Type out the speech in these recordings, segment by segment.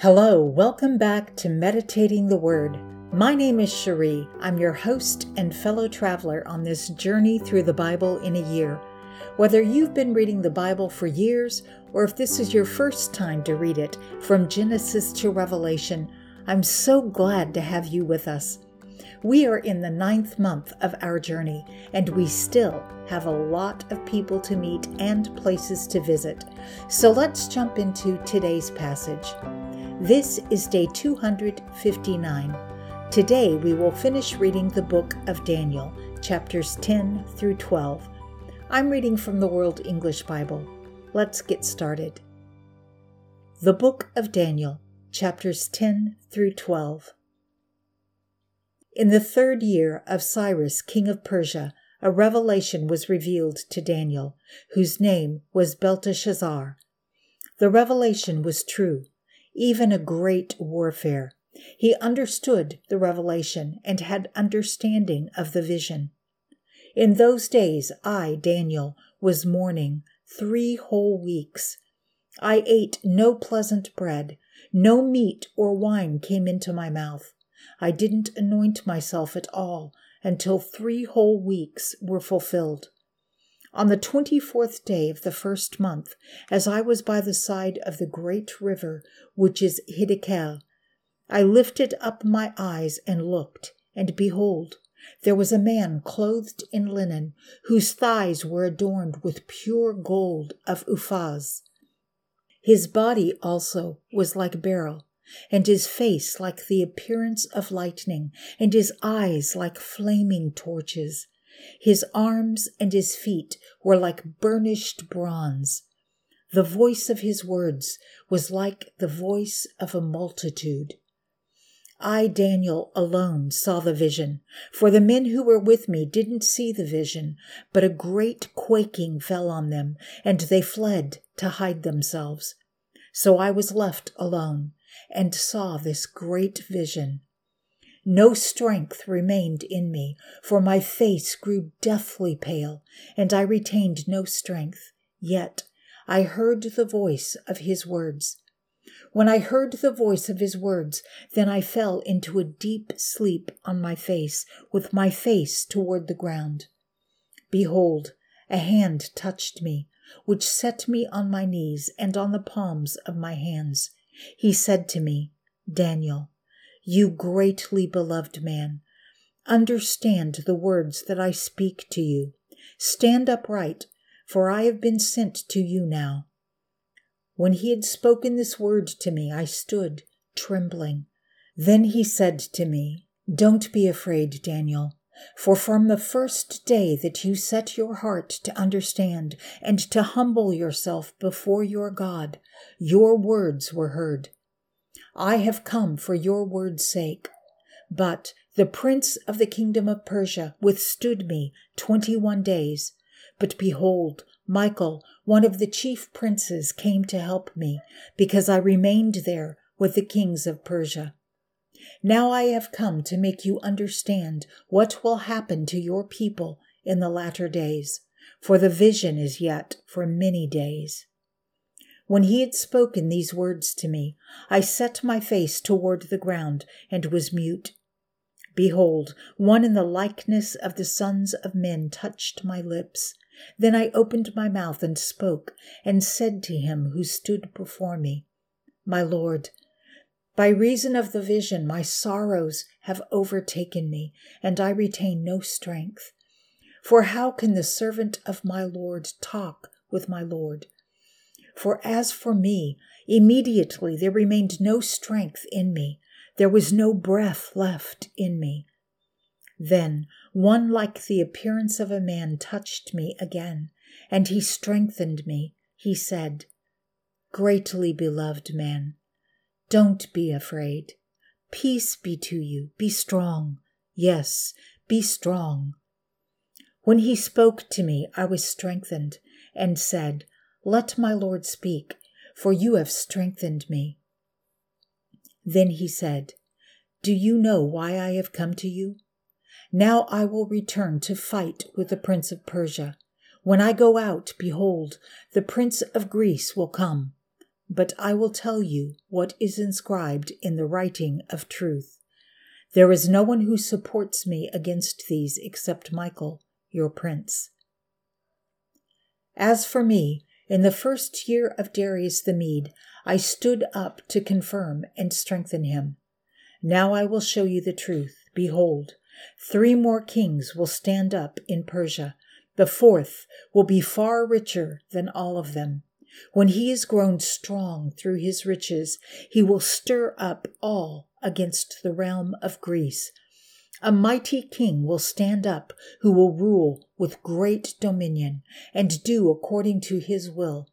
Hello, welcome back to Meditating the Word. My name is Cherie. I'm your host and fellow traveler on this journey through the Bible in a year. Whether you've been reading the Bible for years or if this is your first time to read it from Genesis to Revelation, I'm so glad to have you with us. We are in the ninth month of our journey, and we still have a lot of people to meet and places to visit. So let's jump into today's passage. This is day 259. Today we will finish reading the book of Daniel, chapters 10 through 12. I'm reading from the World English Bible. Let's get started. The book of Daniel, chapters 10 through 12. In the third year of Cyrus, king of Persia, a revelation was revealed to Daniel, whose name was Belteshazzar. The revelation was true even a great warfare. He understood the revelation and had understanding of the vision. In those days, I, Daniel, was mourning three whole weeks. I ate no pleasant bread, no meat or wine came into my mouth. I didn't anoint myself at all until three whole weeks were fulfilled. On the twenty fourth day of the first month, as I was by the side of the great river, which is Hiddekel, I lifted up my eyes and looked, and behold, there was a man clothed in linen, whose thighs were adorned with pure gold of Uphaz. His body also was like beryl, and his face like the appearance of lightning, and his eyes like flaming torches. His arms and his feet were like burnished bronze. The voice of his words was like the voice of a multitude. I, Daniel, alone saw the vision, for the men who were with me didn't see the vision, but a great quaking fell on them, and they fled to hide themselves. So I was left alone, and saw this great vision. No strength remained in me, for my face grew deathly pale, and I retained no strength. Yet I heard the voice of his words. When I heard the voice of his words, then I fell into a deep sleep on my face, with my face toward the ground. Behold, a hand touched me, which set me on my knees and on the palms of my hands. He said to me, Daniel, you greatly beloved man, understand the words that I speak to you. Stand upright, for I have been sent to you now. When he had spoken this word to me, I stood, trembling. Then he said to me, Don't be afraid, Daniel. For from the first day that you set your heart to understand and to humble yourself before your God, your words were heard. I have come for your word's sake. But the prince of the kingdom of Persia withstood me twenty one days. But behold, Michael, one of the chief princes, came to help me, because I remained there with the kings of Persia. Now I have come to make you understand what will happen to your people in the latter days, for the vision is yet for many days. When he had spoken these words to me, I set my face toward the ground and was mute. Behold, one in the likeness of the sons of men touched my lips. Then I opened my mouth and spoke, and said to him who stood before me, My Lord, by reason of the vision, my sorrows have overtaken me, and I retain no strength. For how can the servant of my Lord talk with my Lord? For as for me, immediately there remained no strength in me, there was no breath left in me. Then one like the appearance of a man touched me again, and he strengthened me. He said, Greatly beloved man, don't be afraid. Peace be to you. Be strong. Yes, be strong. When he spoke to me, I was strengthened and said, let my Lord speak, for you have strengthened me. Then he said, Do you know why I have come to you? Now I will return to fight with the prince of Persia. When I go out, behold, the prince of Greece will come. but I will tell you what is inscribed in the writing of truth. There is no one who supports me against these except Michael, your prince. As for me, in the first year of Darius the Mede, I stood up to confirm and strengthen him. Now I will show you the truth. Behold, three more kings will stand up in Persia. The fourth will be far richer than all of them. When he is grown strong through his riches, he will stir up all against the realm of Greece. A mighty king will stand up who will rule with great dominion and do according to his will.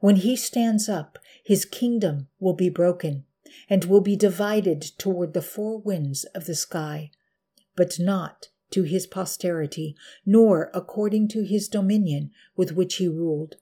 When he stands up, his kingdom will be broken and will be divided toward the four winds of the sky, but not to his posterity, nor according to his dominion with which he ruled.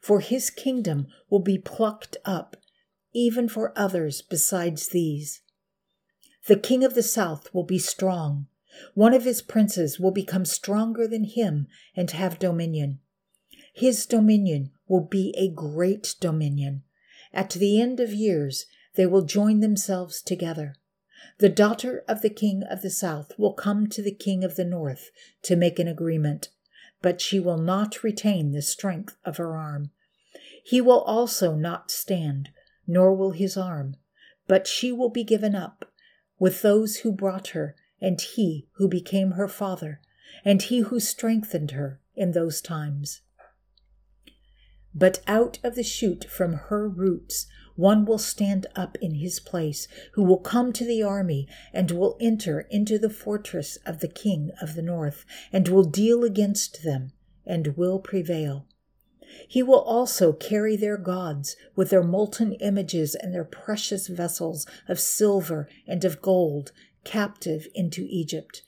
For his kingdom will be plucked up, even for others besides these. The king of the south will be strong. One of his princes will become stronger than him and have dominion. His dominion will be a great dominion. At the end of years, they will join themselves together. The daughter of the king of the south will come to the king of the north to make an agreement, but she will not retain the strength of her arm. He will also not stand, nor will his arm, but she will be given up with those who brought her, and he who became her father, and he who strengthened her in those times. But out of the shoot from her roots one will stand up in his place, who will come to the army, and will enter into the fortress of the king of the north, and will deal against them, and will prevail. He will also carry their gods with their molten images and their precious vessels of silver and of gold captive into Egypt.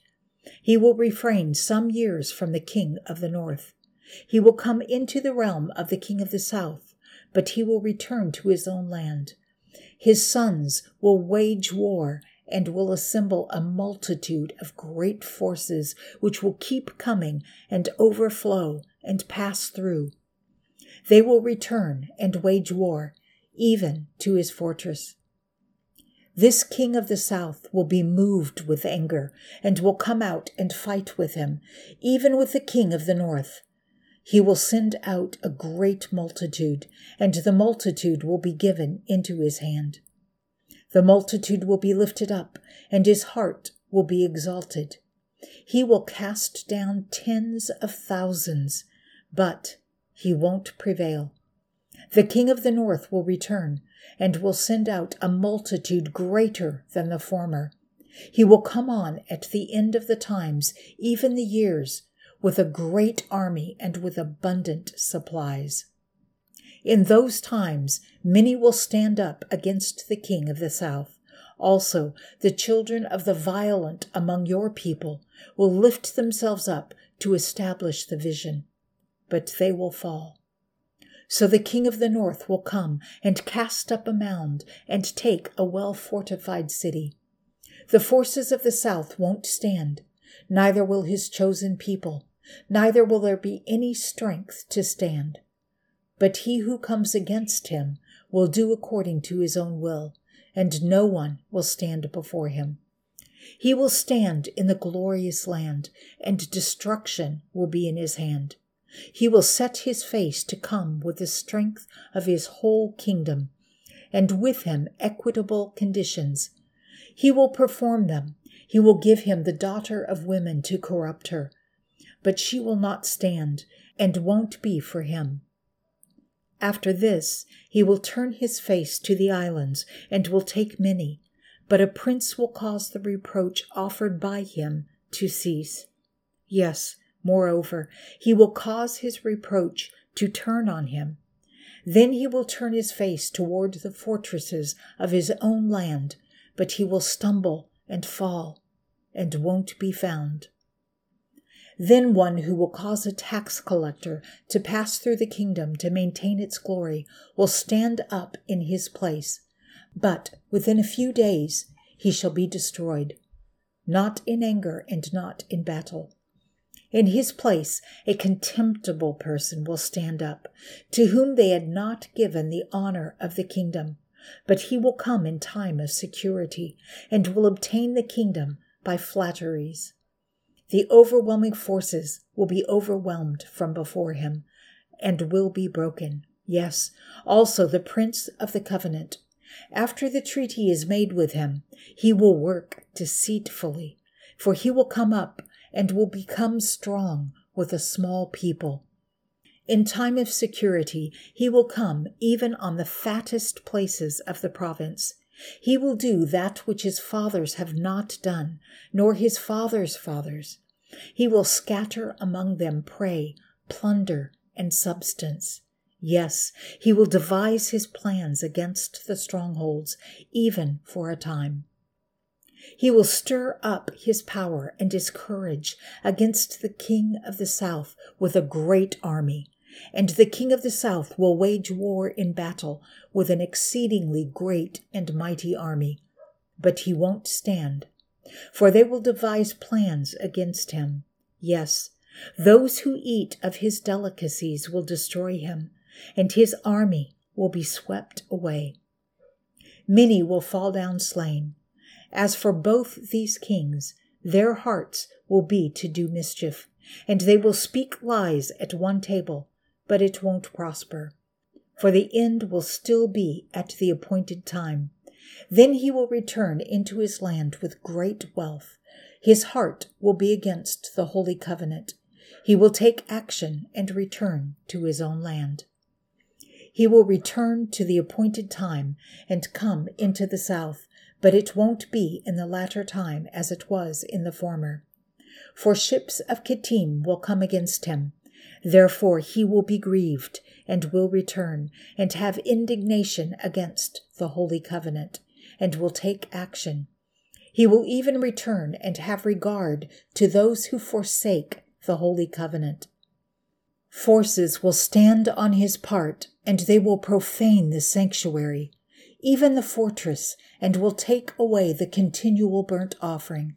He will refrain some years from the king of the north. He will come into the realm of the king of the south, but he will return to his own land. His sons will wage war and will assemble a multitude of great forces which will keep coming and overflow and pass through. They will return and wage war, even to his fortress. This king of the south will be moved with anger and will come out and fight with him, even with the king of the north. He will send out a great multitude, and the multitude will be given into his hand. The multitude will be lifted up, and his heart will be exalted. He will cast down tens of thousands, but he won't prevail. The king of the north will return, and will send out a multitude greater than the former. He will come on at the end of the times, even the years, with a great army and with abundant supplies. In those times, many will stand up against the king of the south. Also, the children of the violent among your people will lift themselves up to establish the vision, but they will fall. So the king of the north will come and cast up a mound and take a well fortified city. The forces of the south won't stand, neither will his chosen people neither will there be any strength to stand. But he who comes against him will do according to his own will, and no one will stand before him. He will stand in the glorious land, and destruction will be in his hand. He will set his face to come with the strength of his whole kingdom, and with him equitable conditions. He will perform them. He will give him the daughter of women to corrupt her, but she will not stand and won't be for him. After this, he will turn his face to the islands and will take many, but a prince will cause the reproach offered by him to cease. Yes, moreover, he will cause his reproach to turn on him. Then he will turn his face toward the fortresses of his own land, but he will stumble and fall and won't be found. Then one who will cause a tax collector to pass through the kingdom to maintain its glory will stand up in his place. But within a few days he shall be destroyed, not in anger and not in battle. In his place, a contemptible person will stand up, to whom they had not given the honor of the kingdom. But he will come in time of security, and will obtain the kingdom by flatteries. The overwhelming forces will be overwhelmed from before him, and will be broken. Yes, also the prince of the covenant. After the treaty is made with him, he will work deceitfully, for he will come up and will become strong with a small people. In time of security, he will come even on the fattest places of the province. He will do that which his fathers have not done, nor his fathers' fathers. He will scatter among them prey, plunder, and substance. Yes, he will devise his plans against the strongholds, even for a time. He will stir up his power and his courage against the king of the south with a great army. And the king of the south will wage war in battle with an exceedingly great and mighty army. But he won't stand, for they will devise plans against him. Yes, those who eat of his delicacies will destroy him, and his army will be swept away. Many will fall down slain as for both these kings, their hearts will be to do mischief, and they will speak lies at one table, but it won't prosper. For the end will still be at the appointed time. Then he will return into his land with great wealth. His heart will be against the holy covenant. He will take action and return to his own land. He will return to the appointed time and come into the south but it won't be in the latter time as it was in the former. For ships of Kittim will come against him. Therefore he will be grieved, and will return, and have indignation against the holy covenant, and will take action. He will even return and have regard to those who forsake the holy covenant. Forces will stand on his part, and they will profane the sanctuary even the fortress, and will take away the continual burnt offering.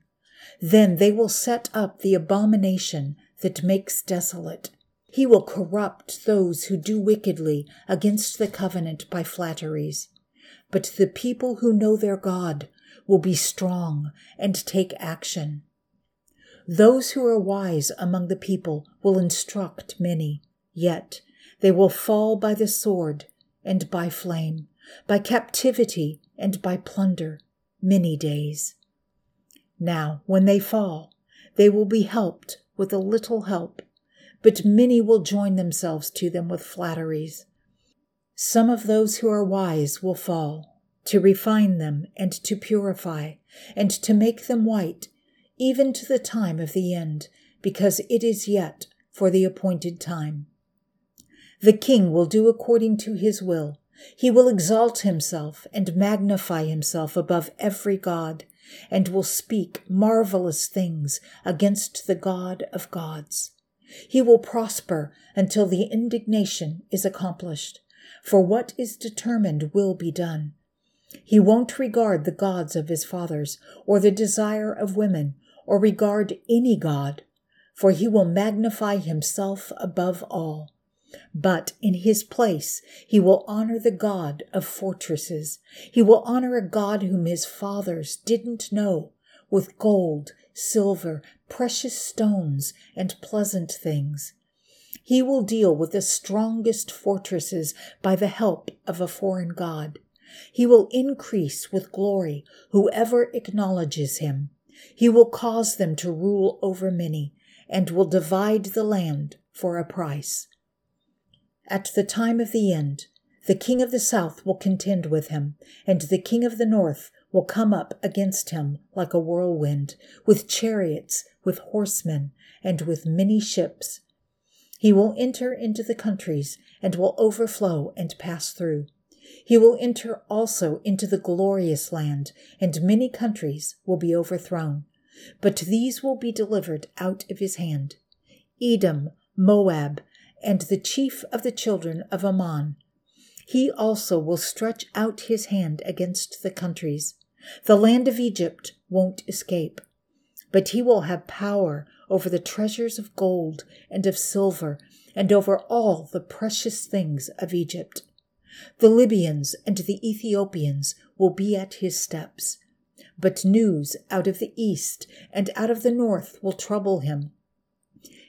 Then they will set up the abomination that makes desolate. He will corrupt those who do wickedly against the covenant by flatteries. But the people who know their God will be strong and take action. Those who are wise among the people will instruct many, yet they will fall by the sword and by flame by captivity and by plunder many days. Now, when they fall, they will be helped with a little help, but many will join themselves to them with flatteries. Some of those who are wise will fall, to refine them and to purify, and to make them white, even to the time of the end, because it is yet for the appointed time. The king will do according to his will he will exalt himself and magnify himself above every God, and will speak marvelous things against the God of gods. He will prosper until the indignation is accomplished, for what is determined will be done. He won't regard the gods of his fathers, or the desire of women, or regard any God, for he will magnify himself above all. But in his place, he will honor the God of fortresses. He will honor a God whom his fathers didn't know with gold, silver, precious stones, and pleasant things. He will deal with the strongest fortresses by the help of a foreign God. He will increase with glory whoever acknowledges him. He will cause them to rule over many and will divide the land for a price. At the time of the end, the king of the south will contend with him, and the king of the north will come up against him like a whirlwind, with chariots, with horsemen, and with many ships. He will enter into the countries, and will overflow and pass through. He will enter also into the glorious land, and many countries will be overthrown. But these will be delivered out of his hand Edom, Moab, and the chief of the children of Ammon. He also will stretch out his hand against the countries. The land of Egypt won't escape, but he will have power over the treasures of gold and of silver, and over all the precious things of Egypt. The Libyans and the Ethiopians will be at his steps. But news out of the east and out of the north will trouble him.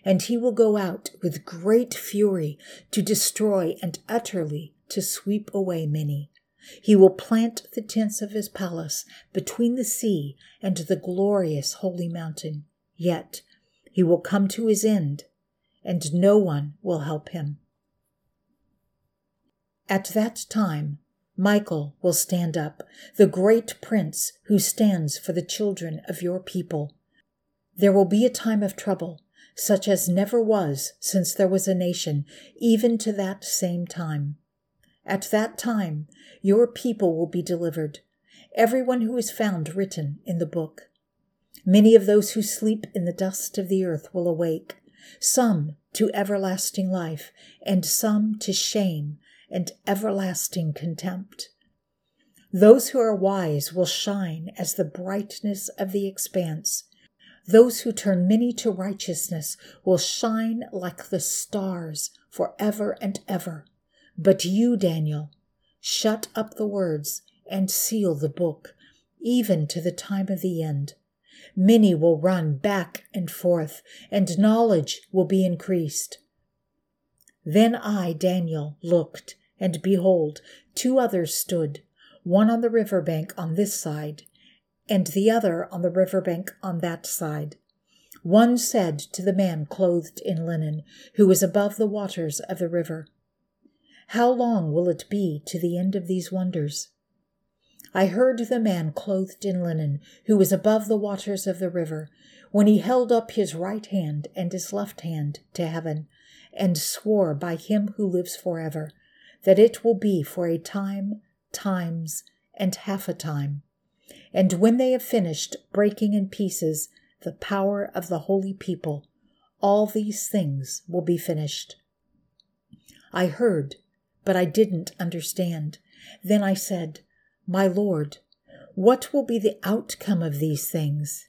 And he will go out with great fury to destroy and utterly to sweep away many. He will plant the tents of his palace between the sea and the glorious holy mountain. Yet he will come to his end, and no one will help him. At that time, Michael will stand up, the great prince who stands for the children of your people. There will be a time of trouble, such as never was since there was a nation, even to that same time. At that time, your people will be delivered, everyone who is found written in the book. Many of those who sleep in the dust of the earth will awake, some to everlasting life, and some to shame and everlasting contempt. Those who are wise will shine as the brightness of the expanse. Those who turn many to righteousness will shine like the stars forever and ever. But you, Daniel, shut up the words and seal the book, even to the time of the end. Many will run back and forth, and knowledge will be increased. Then I, Daniel, looked, and behold, two others stood, one on the river bank on this side, and the other on the river bank on that side. One said to the man clothed in linen, who was above the waters of the river, How long will it be to the end of these wonders? I heard the man clothed in linen, who was above the waters of the river, when he held up his right hand and his left hand to heaven, and swore by him who lives forever that it will be for a time, times, and half a time. And when they have finished breaking in pieces the power of the holy people, all these things will be finished. I heard, but I didn't understand. Then I said, My Lord, what will be the outcome of these things?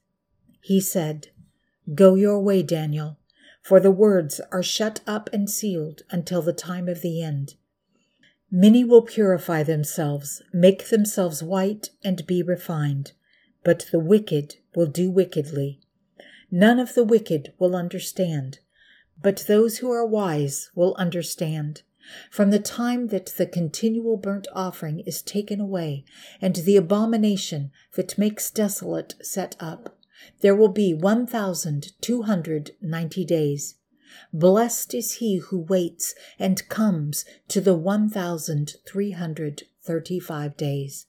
He said, Go your way, Daniel, for the words are shut up and sealed until the time of the end. Many will purify themselves, make themselves white, and be refined, but the wicked will do wickedly. None of the wicked will understand, but those who are wise will understand. From the time that the continual burnt offering is taken away, and the abomination that makes desolate set up, there will be one thousand two hundred ninety days. Blessed is he who waits and comes to the 1,335 days.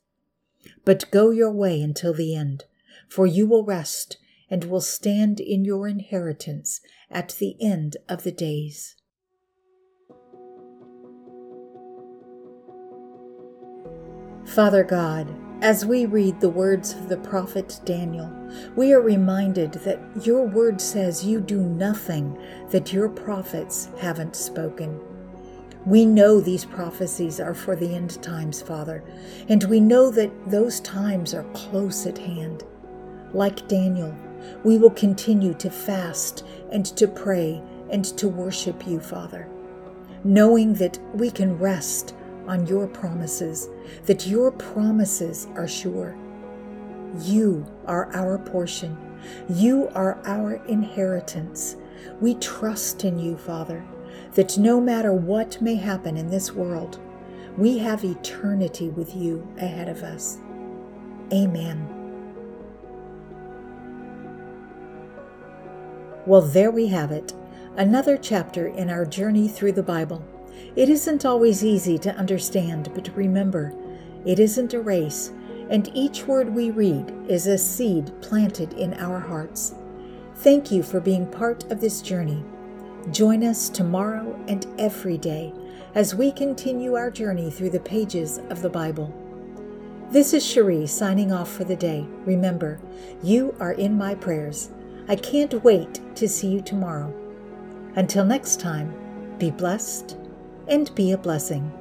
But go your way until the end, for you will rest and will stand in your inheritance at the end of the days. Father God, as we read the words of the prophet Daniel, we are reminded that your word says you do nothing that your prophets haven't spoken. We know these prophecies are for the end times, Father, and we know that those times are close at hand. Like Daniel, we will continue to fast and to pray and to worship you, Father, knowing that we can rest on your promises, that your promises are sure. You are our portion. You are our inheritance. We trust in you, Father, that no matter what may happen in this world, we have eternity with you ahead of us. Amen. Well, there we have it, another chapter in our journey through the Bible. It isn't always easy to understand, but remember, it isn't a race, and each word we read is a seed planted in our hearts. Thank you for being part of this journey. Join us tomorrow and every day as we continue our journey through the pages of the Bible. This is Cherie signing off for the day. Remember, you are in my prayers. I can't wait to see you tomorrow. Until next time, be blessed and be a blessing.